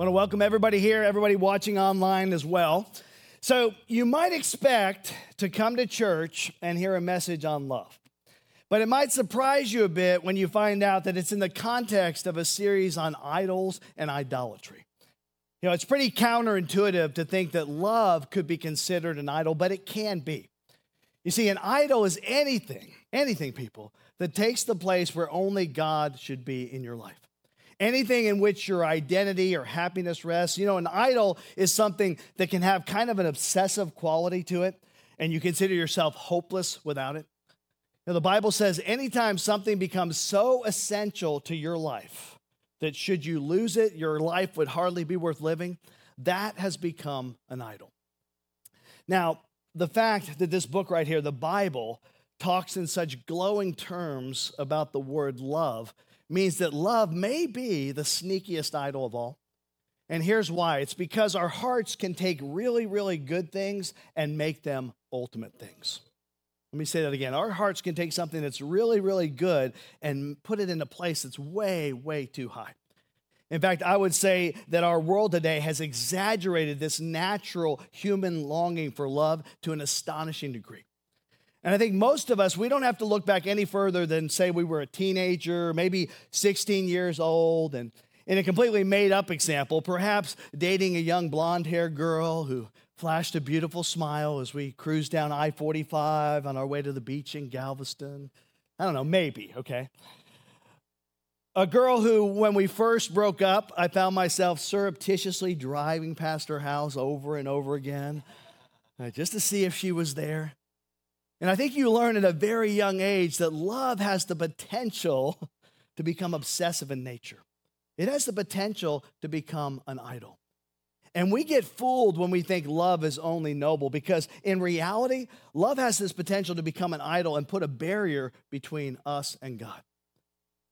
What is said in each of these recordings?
Want to welcome everybody here, everybody watching online as well. So, you might expect to come to church and hear a message on love. But it might surprise you a bit when you find out that it's in the context of a series on idols and idolatry. You know, it's pretty counterintuitive to think that love could be considered an idol, but it can be. You see, an idol is anything, anything, people, that takes the place where only God should be in your life anything in which your identity or happiness rests. You know, an idol is something that can have kind of an obsessive quality to it, and you consider yourself hopeless without it. Now, the Bible says anytime something becomes so essential to your life that should you lose it, your life would hardly be worth living, that has become an idol. Now, the fact that this book right here, the Bible, talks in such glowing terms about the word love means that love may be the sneakiest idol of all. And here's why it's because our hearts can take really, really good things and make them ultimate things. Let me say that again. Our hearts can take something that's really, really good and put it in a place that's way, way too high. In fact, I would say that our world today has exaggerated this natural human longing for love to an astonishing degree. And I think most of us, we don't have to look back any further than say we were a teenager, maybe 16 years old, and in a completely made up example, perhaps dating a young blonde haired girl who flashed a beautiful smile as we cruised down I 45 on our way to the beach in Galveston. I don't know, maybe, okay? A girl who, when we first broke up, I found myself surreptitiously driving past her house over and over again uh, just to see if she was there. And I think you learn at a very young age that love has the potential to become obsessive in nature. It has the potential to become an idol. And we get fooled when we think love is only noble because in reality, love has this potential to become an idol and put a barrier between us and God.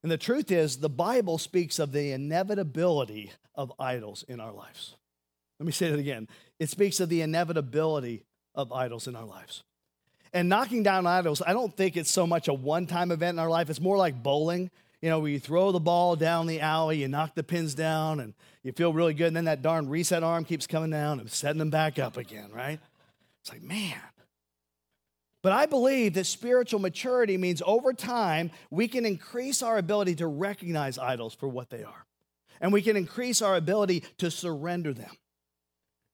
And the truth is, the Bible speaks of the inevitability of idols in our lives. Let me say that again. It speaks of the inevitability of idols in our lives. And knocking down idols, I don't think it's so much a one time event in our life. It's more like bowling. You know, where you throw the ball down the alley, you knock the pins down, and you feel really good. And then that darn reset arm keeps coming down and setting them back up again, right? It's like, man. But I believe that spiritual maturity means over time, we can increase our ability to recognize idols for what they are. And we can increase our ability to surrender them.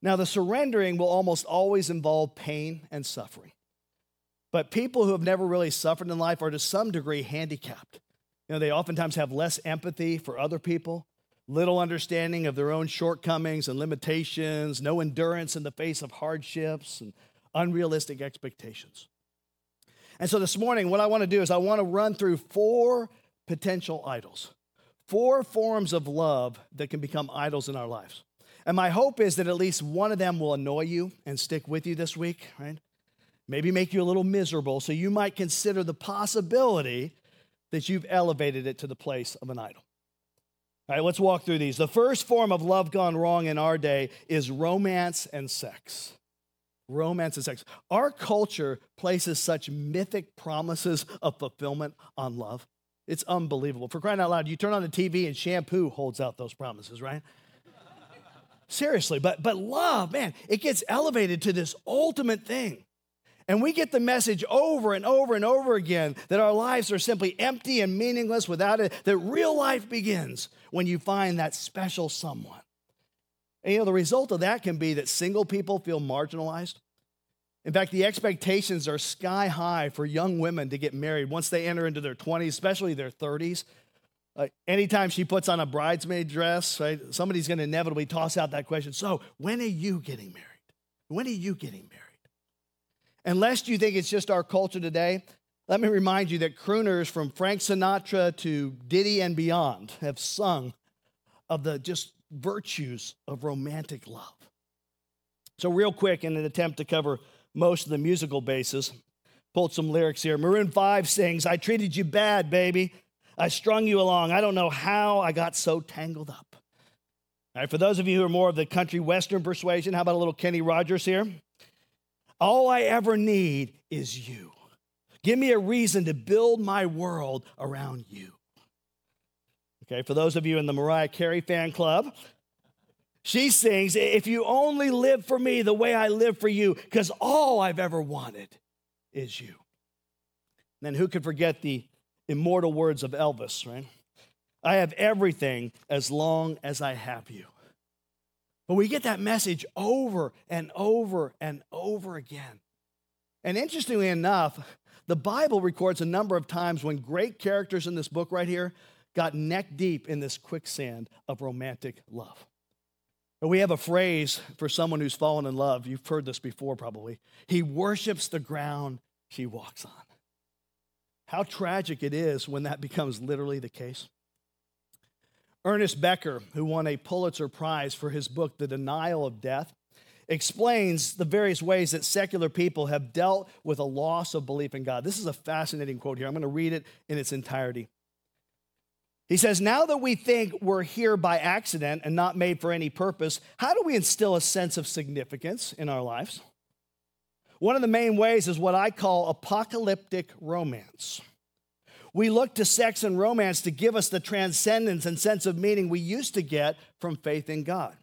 Now, the surrendering will almost always involve pain and suffering. But people who have never really suffered in life are to some degree handicapped. You know, they oftentimes have less empathy for other people, little understanding of their own shortcomings and limitations, no endurance in the face of hardships and unrealistic expectations. And so this morning, what I want to do is I want to run through four potential idols, four forms of love that can become idols in our lives. And my hope is that at least one of them will annoy you and stick with you this week, right? Maybe make you a little miserable. So you might consider the possibility that you've elevated it to the place of an idol. All right, let's walk through these. The first form of love gone wrong in our day is romance and sex. Romance and sex. Our culture places such mythic promises of fulfillment on love. It's unbelievable. For crying out loud, you turn on the TV and shampoo holds out those promises, right? Seriously, but but love, man, it gets elevated to this ultimate thing. And we get the message over and over and over again that our lives are simply empty and meaningless without it, that real life begins when you find that special someone. And you know, the result of that can be that single people feel marginalized. In fact, the expectations are sky high for young women to get married once they enter into their 20s, especially their 30s. Uh, anytime she puts on a bridesmaid dress, right, somebody's going to inevitably toss out that question. So, when are you getting married? When are you getting married? And lest you think it's just our culture today, let me remind you that crooners from Frank Sinatra to Diddy and beyond have sung of the just virtues of romantic love. So, real quick, in an attempt to cover most of the musical bases, pulled some lyrics here. Maroon 5 sings, I treated you bad, baby. I strung you along. I don't know how I got so tangled up. All right, for those of you who are more of the country western persuasion, how about a little Kenny Rogers here? All I ever need is you. Give me a reason to build my world around you. Okay, for those of you in the Mariah Carey fan club, she sings, If you only live for me the way I live for you, because all I've ever wanted is you. And then who could forget the immortal words of Elvis, right? I have everything as long as I have you. But we get that message over and over and over again. And interestingly enough, the Bible records a number of times when great characters in this book right here got neck deep in this quicksand of romantic love. We have a phrase for someone who's fallen in love. You've heard this before, probably. He worships the ground she walks on. How tragic it is when that becomes literally the case. Ernest Becker, who won a Pulitzer Prize for his book, The Denial of Death, explains the various ways that secular people have dealt with a loss of belief in God. This is a fascinating quote here. I'm going to read it in its entirety. He says, Now that we think we're here by accident and not made for any purpose, how do we instill a sense of significance in our lives? One of the main ways is what I call apocalyptic romance. We look to sex and romance to give us the transcendence and sense of meaning we used to get from faith in God.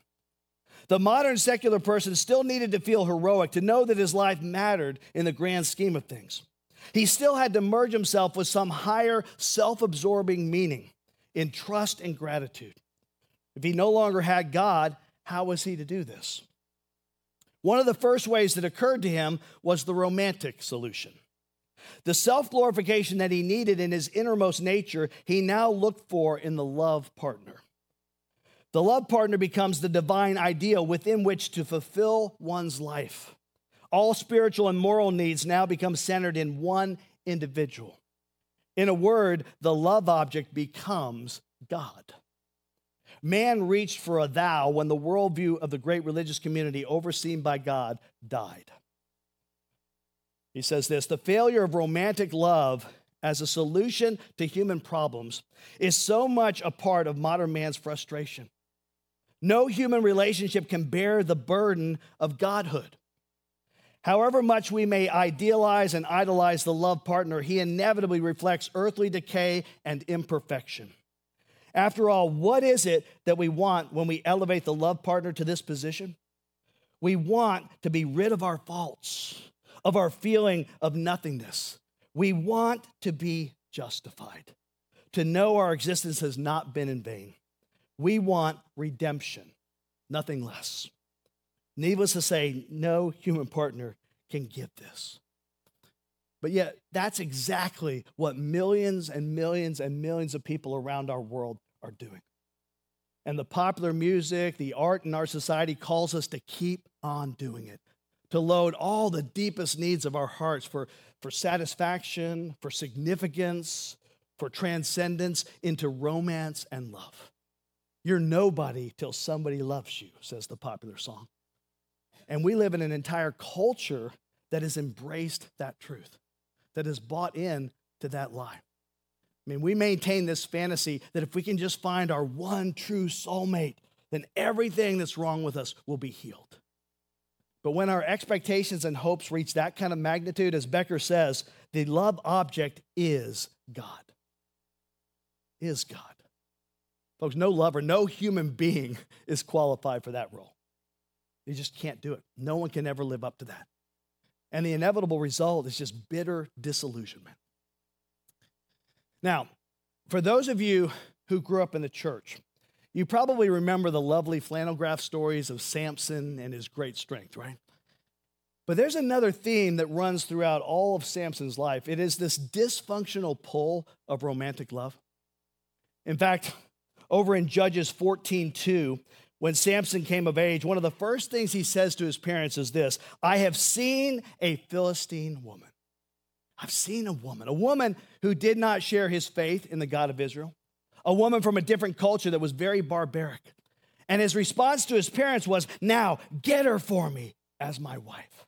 The modern secular person still needed to feel heroic, to know that his life mattered in the grand scheme of things. He still had to merge himself with some higher, self absorbing meaning in trust and gratitude. If he no longer had God, how was he to do this? One of the first ways that occurred to him was the romantic solution. The self glorification that he needed in his innermost nature, he now looked for in the love partner. The love partner becomes the divine ideal within which to fulfill one's life. All spiritual and moral needs now become centered in one individual. In a word, the love object becomes God. Man reached for a thou when the worldview of the great religious community overseen by God died. He says this the failure of romantic love as a solution to human problems is so much a part of modern man's frustration. No human relationship can bear the burden of godhood. However much we may idealize and idolize the love partner, he inevitably reflects earthly decay and imperfection. After all, what is it that we want when we elevate the love partner to this position? We want to be rid of our faults, of our feeling of nothingness. We want to be justified, to know our existence has not been in vain. We want redemption, nothing less. Needless to say, no human partner can give this. But yet, that's exactly what millions and millions and millions of people around our world are doing. And the popular music, the art in our society calls us to keep on doing it, to load all the deepest needs of our hearts for, for satisfaction, for significance, for transcendence into romance and love. You're nobody till somebody loves you, says the popular song. And we live in an entire culture that has embraced that truth that has bought in to that lie. I mean, we maintain this fantasy that if we can just find our one true soulmate, then everything that's wrong with us will be healed. But when our expectations and hopes reach that kind of magnitude, as Becker says, the love object is God. Is God. Folks, no lover, no human being is qualified for that role. You just can't do it. No one can ever live up to that. And the inevitable result is just bitter disillusionment. Now, for those of you who grew up in the church, you probably remember the lovely flannel graph stories of Samson and his great strength, right? But there's another theme that runs throughout all of Samson's life. It is this dysfunctional pull of romantic love. In fact, over in Judges 14:2, when Samson came of age, one of the first things he says to his parents is this I have seen a Philistine woman. I've seen a woman, a woman who did not share his faith in the God of Israel, a woman from a different culture that was very barbaric. And his response to his parents was, Now get her for me as my wife.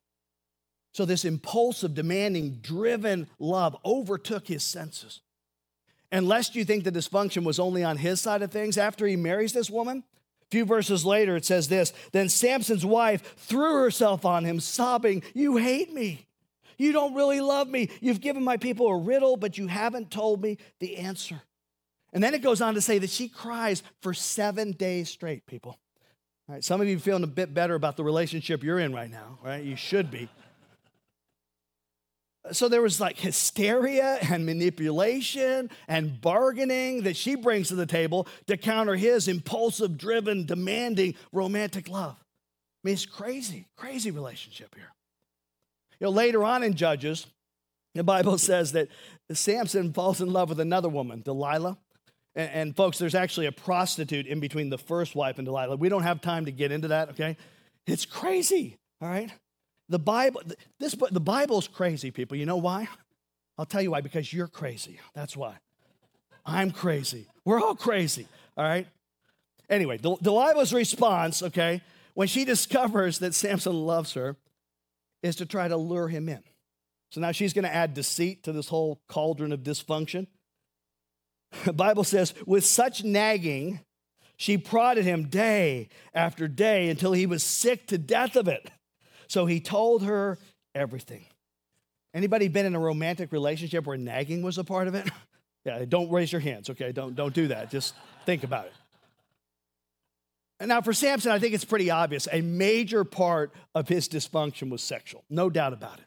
So, this impulsive, demanding, driven love overtook his senses. And lest you think the dysfunction was only on his side of things, after he marries this woman, a few verses later it says this Then Samson's wife threw herself on him, sobbing, You hate me. You don't really love me. You've given my people a riddle, but you haven't told me the answer. And then it goes on to say that she cries for seven days straight, people. All right, some of you feeling a bit better about the relationship you're in right now, right? You should be. So there was like hysteria and manipulation and bargaining that she brings to the table to counter his impulsive, driven, demanding romantic love. I mean, it's crazy, crazy relationship here. You know, later on in Judges, the Bible says that Samson falls in love with another woman, Delilah. And, and, folks, there's actually a prostitute in between the first wife and Delilah. We don't have time to get into that, okay? It's crazy, all right? The Bible, this, the Bible's crazy, people. You know why? I'll tell you why, because you're crazy. That's why. I'm crazy. We're all crazy, all right? Anyway, Delilah's response, okay, when she discovers that Samson loves her, is to try to lure him in. So now she's going to add deceit to this whole cauldron of dysfunction. The Bible says, with such nagging, she prodded him day after day until he was sick to death of it. So he told her everything. Anybody been in a romantic relationship where nagging was a part of it? yeah, don't raise your hands, okay? Don't, don't do that. Just think about it. And now for Samson, I think it's pretty obvious. A major part of his dysfunction was sexual, no doubt about it.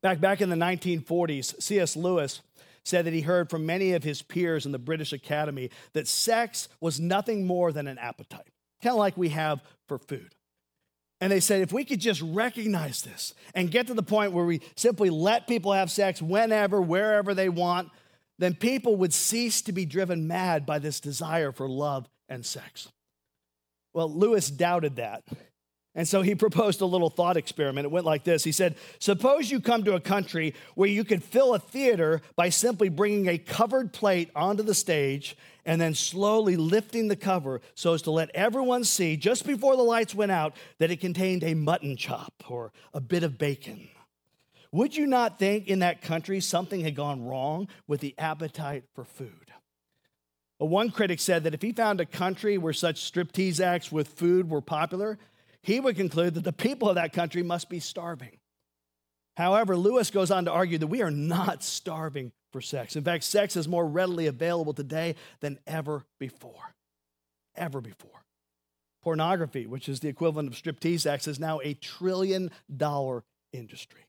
Back, back in the 1940s, C.S. Lewis said that he heard from many of his peers in the British Academy that sex was nothing more than an appetite, kind of like we have for food. And they said, if we could just recognize this and get to the point where we simply let people have sex whenever, wherever they want, then people would cease to be driven mad by this desire for love and sex. Well, Lewis doubted that. And so he proposed a little thought experiment. It went like this He said, Suppose you come to a country where you could fill a theater by simply bringing a covered plate onto the stage and then slowly lifting the cover so as to let everyone see, just before the lights went out, that it contained a mutton chop or a bit of bacon. Would you not think in that country something had gone wrong with the appetite for food? Well, one critic said that if he found a country where such striptease acts with food were popular, he would conclude that the people of that country must be starving. However, Lewis goes on to argue that we are not starving for sex. In fact, sex is more readily available today than ever before. Ever before. Pornography, which is the equivalent of striptease sex, is now a trillion dollar industry.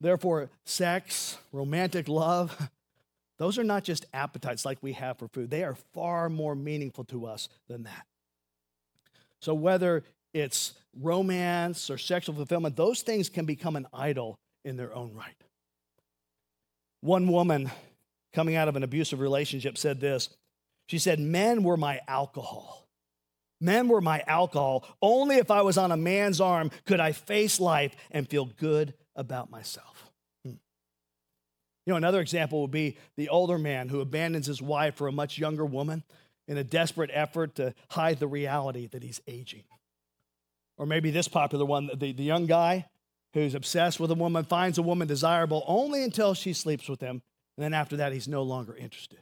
Therefore, sex, romantic love, those are not just appetites like we have for food. They are far more meaningful to us than that. So, whether it's romance or sexual fulfillment, those things can become an idol in their own right. One woman coming out of an abusive relationship said this She said, Men were my alcohol. Men were my alcohol. Only if I was on a man's arm could I face life and feel good about myself. Hmm. You know, another example would be the older man who abandons his wife for a much younger woman in a desperate effort to hide the reality that he's aging. Or maybe this popular one the, the young guy who's obsessed with a woman finds a woman desirable only until she sleeps with him, and then after that, he's no longer interested.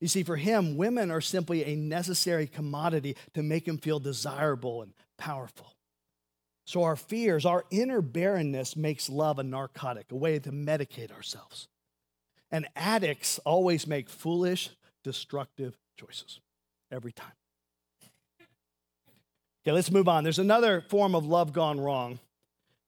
You see, for him, women are simply a necessary commodity to make him feel desirable and powerful. So, our fears, our inner barrenness makes love a narcotic, a way to medicate ourselves. And addicts always make foolish, destructive choices every time. Okay, let's move on. There's another form of love gone wrong.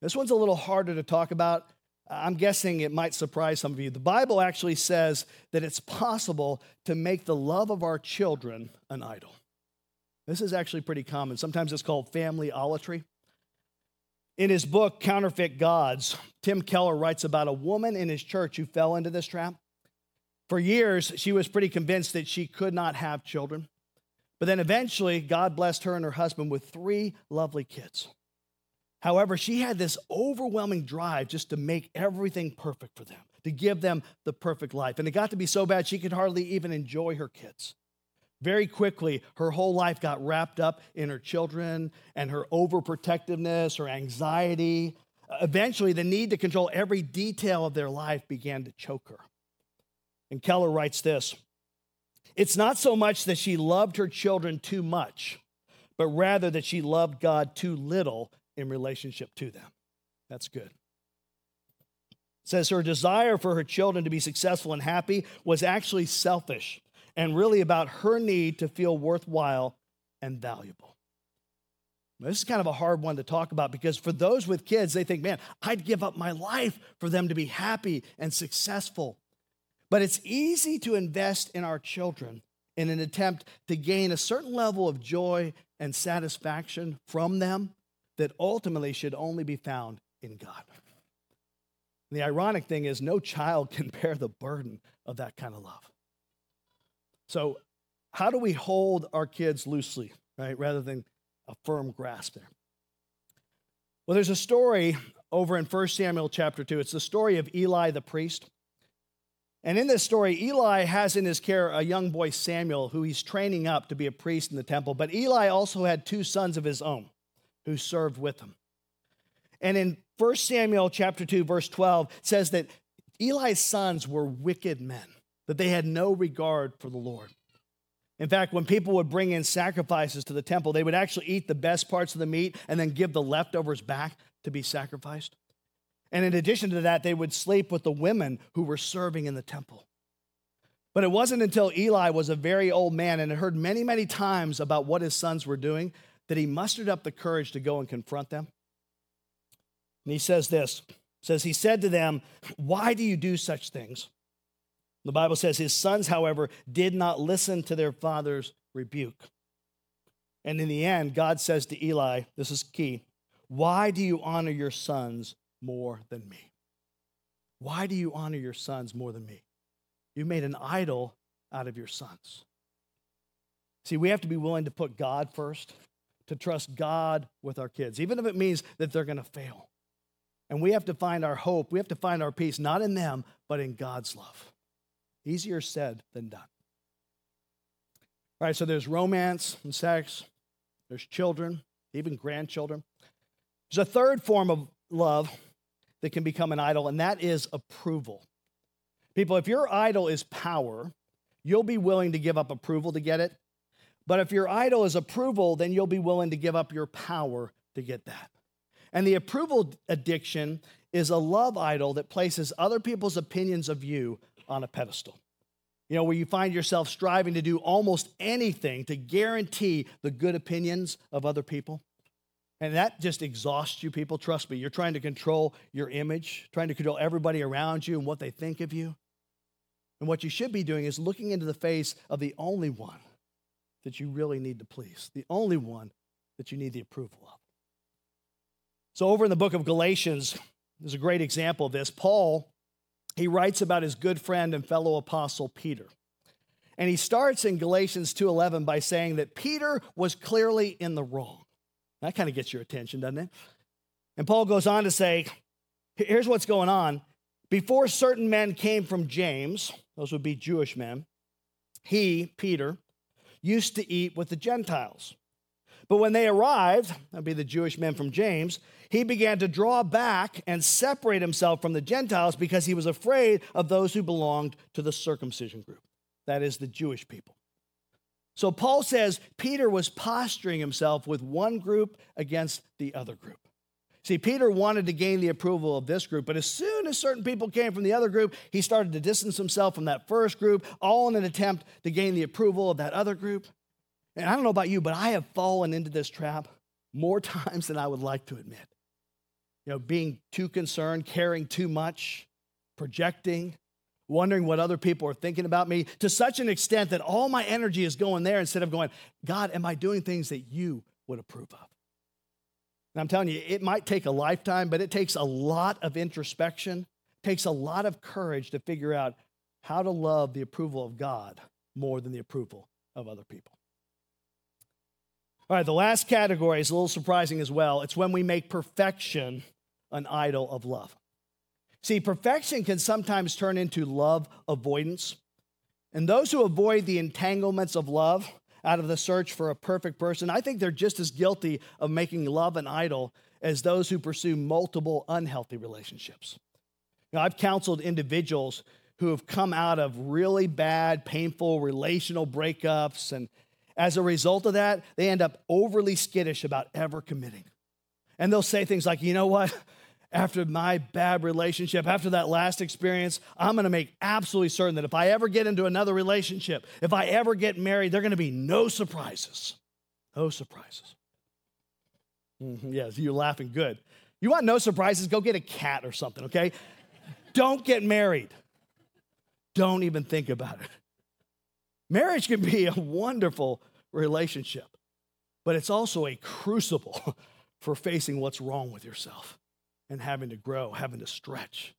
This one's a little harder to talk about. I'm guessing it might surprise some of you. The Bible actually says that it's possible to make the love of our children an idol. This is actually pretty common. Sometimes it's called family idolatry. In his book, Counterfeit Gods, Tim Keller writes about a woman in his church who fell into this trap. For years, she was pretty convinced that she could not have children. But then eventually, God blessed her and her husband with three lovely kids. However, she had this overwhelming drive just to make everything perfect for them, to give them the perfect life. And it got to be so bad she could hardly even enjoy her kids. Very quickly, her whole life got wrapped up in her children and her overprotectiveness, her anxiety. Eventually, the need to control every detail of their life began to choke her. And Keller writes this It's not so much that she loved her children too much, but rather that she loved God too little in relationship to them. That's good. It says her desire for her children to be successful and happy was actually selfish and really about her need to feel worthwhile and valuable. This is kind of a hard one to talk about because for those with kids, they think, man, I'd give up my life for them to be happy and successful. But it's easy to invest in our children in an attempt to gain a certain level of joy and satisfaction from them that ultimately should only be found in God. And the ironic thing is, no child can bear the burden of that kind of love. So, how do we hold our kids loosely, right, rather than a firm grasp there? Well, there's a story over in 1 Samuel chapter 2. It's the story of Eli the priest. And in this story, Eli has in his care a young boy, Samuel, who he's training up to be a priest in the temple. But Eli also had two sons of his own who served with him. And in 1 Samuel chapter 2, verse 12, says that Eli's sons were wicked men that they had no regard for the Lord. In fact, when people would bring in sacrifices to the temple, they would actually eat the best parts of the meat and then give the leftovers back to be sacrificed. And in addition to that, they would sleep with the women who were serving in the temple. But it wasn't until Eli was a very old man and had heard many, many times about what his sons were doing that he mustered up the courage to go and confront them. And he says this says he said to them, "Why do you do such things?" The Bible says his sons, however, did not listen to their father's rebuke. And in the end, God says to Eli, this is key, why do you honor your sons more than me? Why do you honor your sons more than me? You made an idol out of your sons. See, we have to be willing to put God first, to trust God with our kids, even if it means that they're going to fail. And we have to find our hope, we have to find our peace, not in them, but in God's love. Easier said than done. All right, so there's romance and sex, there's children, even grandchildren. There's a third form of love that can become an idol, and that is approval. People, if your idol is power, you'll be willing to give up approval to get it. But if your idol is approval, then you'll be willing to give up your power to get that. And the approval addiction is a love idol that places other people's opinions of you on a pedestal. You know, where you find yourself striving to do almost anything to guarantee the good opinions of other people. And that just exhausts you, people. Trust me. You're trying to control your image, trying to control everybody around you and what they think of you. And what you should be doing is looking into the face of the only one that you really need to please, the only one that you need the approval of. So, over in the book of Galatians, there's a great example of this. Paul he writes about his good friend and fellow apostle Peter. And he starts in Galatians 2:11 by saying that Peter was clearly in the wrong. That kind of gets your attention, doesn't it? And Paul goes on to say, here's what's going on. Before certain men came from James, those would be Jewish men, he, Peter, used to eat with the Gentiles. But when they arrived, that'd be the Jewish men from James, he began to draw back and separate himself from the Gentiles because he was afraid of those who belonged to the circumcision group, that is, the Jewish people. So Paul says Peter was posturing himself with one group against the other group. See, Peter wanted to gain the approval of this group, but as soon as certain people came from the other group, he started to distance himself from that first group, all in an attempt to gain the approval of that other group. And I don't know about you, but I have fallen into this trap more times than I would like to admit. You know, being too concerned, caring too much, projecting, wondering what other people are thinking about me to such an extent that all my energy is going there instead of going, God, am I doing things that you would approve of? And I'm telling you, it might take a lifetime, but it takes a lot of introspection, takes a lot of courage to figure out how to love the approval of God more than the approval of other people. All right, the last category is a little surprising as well. It's when we make perfection an idol of love. See, perfection can sometimes turn into love avoidance. And those who avoid the entanglements of love out of the search for a perfect person, I think they're just as guilty of making love an idol as those who pursue multiple unhealthy relationships. Now, I've counseled individuals who have come out of really bad, painful relational breakups. And as a result of that, they end up overly skittish about ever committing. And they'll say things like, you know what? After my bad relationship, after that last experience, I'm gonna make absolutely certain that if I ever get into another relationship, if I ever get married, there are gonna be no surprises. No surprises. Mm-hmm, yes, you're laughing good. You want no surprises? Go get a cat or something, okay? Don't get married. Don't even think about it. Marriage can be a wonderful relationship, but it's also a crucible for facing what's wrong with yourself and having to grow, having to stretch.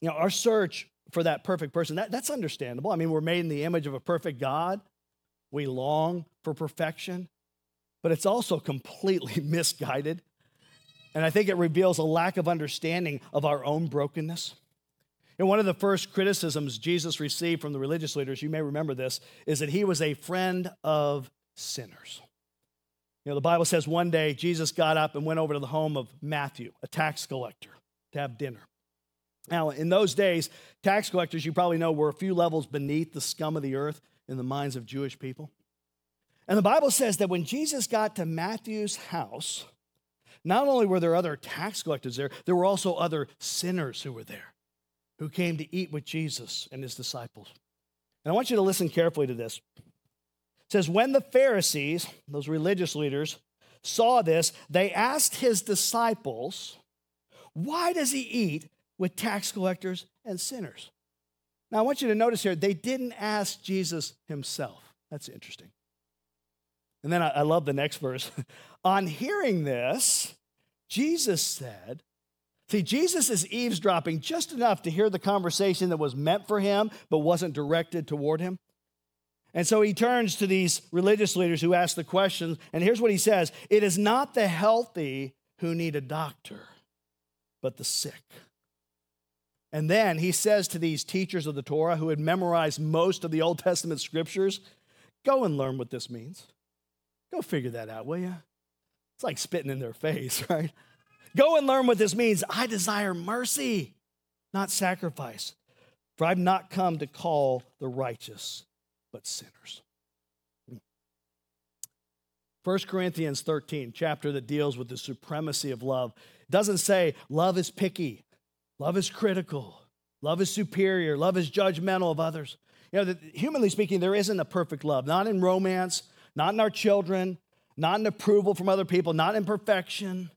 You know, our search for that perfect person, that, that's understandable. I mean, we're made in the image of a perfect God. We long for perfection, but it's also completely misguided. And I think it reveals a lack of understanding of our own brokenness. And one of the first criticisms Jesus received from the religious leaders, you may remember this, is that he was a friend of sinners. You know, the Bible says one day Jesus got up and went over to the home of Matthew, a tax collector, to have dinner. Now, in those days, tax collectors, you probably know, were a few levels beneath the scum of the earth in the minds of Jewish people. And the Bible says that when Jesus got to Matthew's house, not only were there other tax collectors there, there were also other sinners who were there who came to eat with Jesus and his disciples. And I want you to listen carefully to this. Says, When the Pharisees, those religious leaders, saw this, they asked his disciples, Why does he eat with tax collectors and sinners? Now, I want you to notice here, they didn't ask Jesus himself. That's interesting. And then I, I love the next verse. On hearing this, Jesus said, See, Jesus is eavesdropping just enough to hear the conversation that was meant for him, but wasn't directed toward him. And so he turns to these religious leaders who ask the questions, and here's what he says It is not the healthy who need a doctor, but the sick. And then he says to these teachers of the Torah who had memorized most of the Old Testament scriptures, Go and learn what this means. Go figure that out, will you? It's like spitting in their face, right? Go and learn what this means. I desire mercy, not sacrifice. For I've not come to call the righteous, but sinners. 1 Corinthians 13, chapter that deals with the supremacy of love, doesn't say love is picky, love is critical, love is superior, love is judgmental of others. You know, the, humanly speaking, there isn't a perfect love, not in romance, not in our children, not in approval from other people, not in perfection.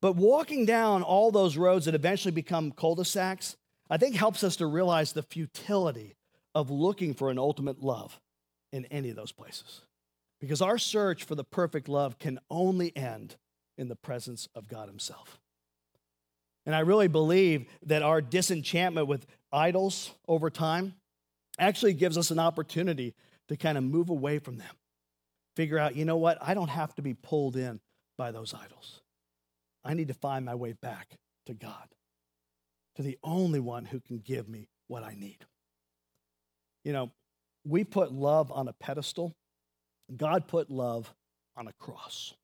But walking down all those roads that eventually become cul de sacs, I think helps us to realize the futility of looking for an ultimate love in any of those places. Because our search for the perfect love can only end in the presence of God Himself. And I really believe that our disenchantment with idols over time actually gives us an opportunity to kind of move away from them. Figure out, you know what? I don't have to be pulled in by those idols. I need to find my way back to God, to the only one who can give me what I need. You know, we put love on a pedestal, God put love on a cross.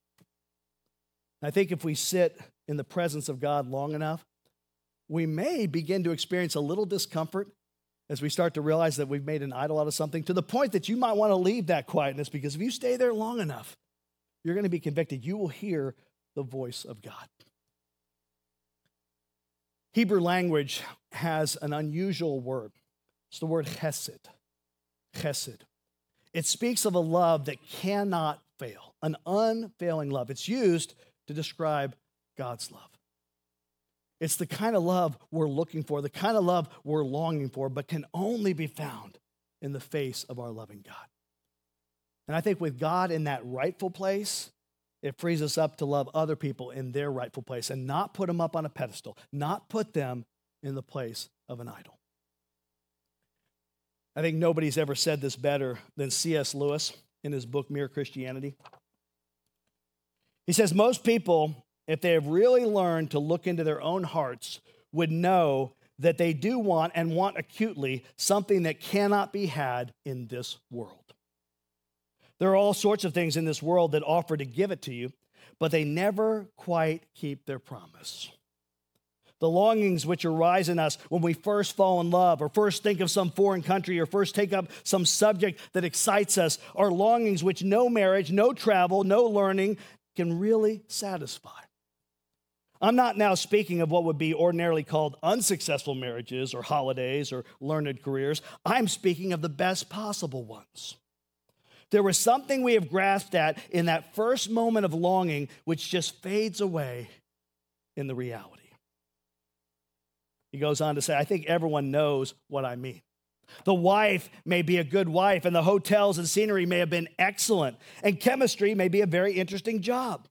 I think if we sit in the presence of God long enough, we may begin to experience a little discomfort as we start to realize that we've made an idol out of something to the point that you might want to leave that quietness because if you stay there long enough, you're going to be convicted. You will hear the voice of God. Hebrew language has an unusual word. It's the word chesed. Chesed. It speaks of a love that cannot fail, an unfailing love. It's used to describe God's love. It's the kind of love we're looking for, the kind of love we're longing for, but can only be found in the face of our loving God. And I think with God in that rightful place, it frees us up to love other people in their rightful place and not put them up on a pedestal, not put them in the place of an idol. I think nobody's ever said this better than C.S. Lewis in his book, Mere Christianity. He says, Most people, if they have really learned to look into their own hearts, would know that they do want and want acutely something that cannot be had in this world. There are all sorts of things in this world that offer to give it to you, but they never quite keep their promise. The longings which arise in us when we first fall in love, or first think of some foreign country, or first take up some subject that excites us, are longings which no marriage, no travel, no learning can really satisfy. I'm not now speaking of what would be ordinarily called unsuccessful marriages or holidays or learned careers. I'm speaking of the best possible ones. There was something we have grasped at in that first moment of longing, which just fades away in the reality. He goes on to say, I think everyone knows what I mean. The wife may be a good wife, and the hotels and scenery may have been excellent, and chemistry may be a very interesting job.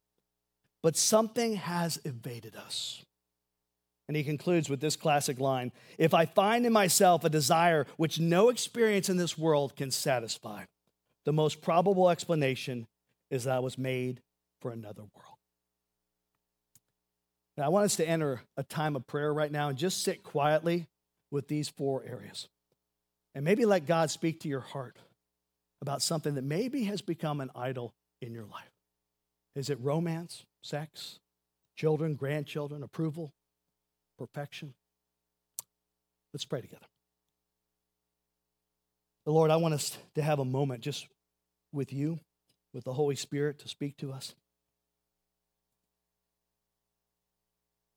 But something has evaded us. And he concludes with this classic line If I find in myself a desire which no experience in this world can satisfy, the most probable explanation is that I was made for another world. Now, I want us to enter a time of prayer right now and just sit quietly with these four areas. And maybe let God speak to your heart about something that maybe has become an idol in your life. Is it romance, sex, children, grandchildren, approval, perfection? Let's pray together. The Lord, I want us to have a moment just with you, with the Holy Spirit to speak to us.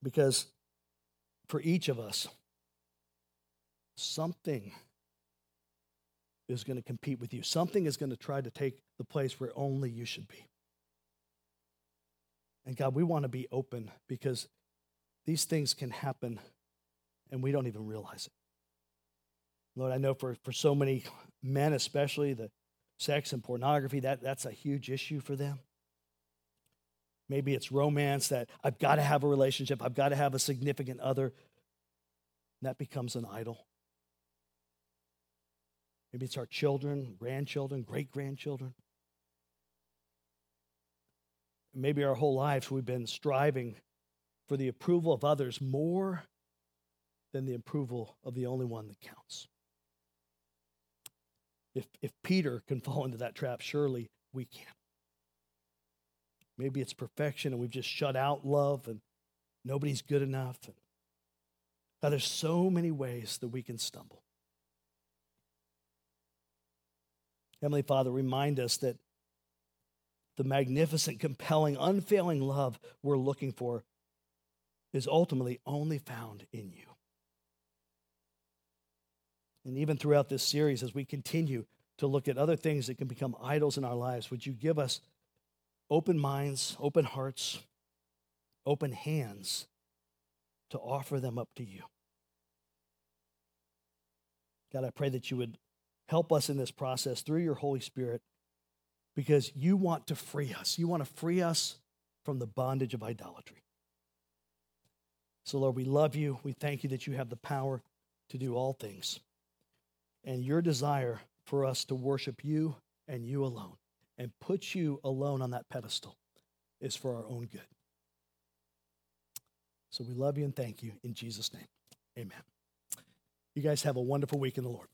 Because for each of us, something is going to compete with you. Something is going to try to take the place where only you should be. And God, we want to be open because these things can happen and we don't even realize it. Lord, I know for, for so many men, especially the sex and pornography, that, that's a huge issue for them. Maybe it's romance that I've got to have a relationship, I've got to have a significant other. that becomes an idol. Maybe it's our children, grandchildren, great grandchildren. Maybe our whole lives we've been striving for the approval of others more than the approval of the only one that counts. If, if Peter can fall into that trap, surely we can. Maybe it's perfection and we've just shut out love and nobody's good enough. And, God, there's so many ways that we can stumble. Heavenly Father, remind us that the magnificent, compelling, unfailing love we're looking for is ultimately only found in you. And even throughout this series, as we continue to look at other things that can become idols in our lives, would you give us open minds, open hearts, open hands to offer them up to you? God, I pray that you would Help us in this process through your Holy Spirit because you want to free us. You want to free us from the bondage of idolatry. So, Lord, we love you. We thank you that you have the power to do all things. And your desire for us to worship you and you alone and put you alone on that pedestal is for our own good. So we love you and thank you in Jesus' name. Amen. You guys have a wonderful week in the Lord.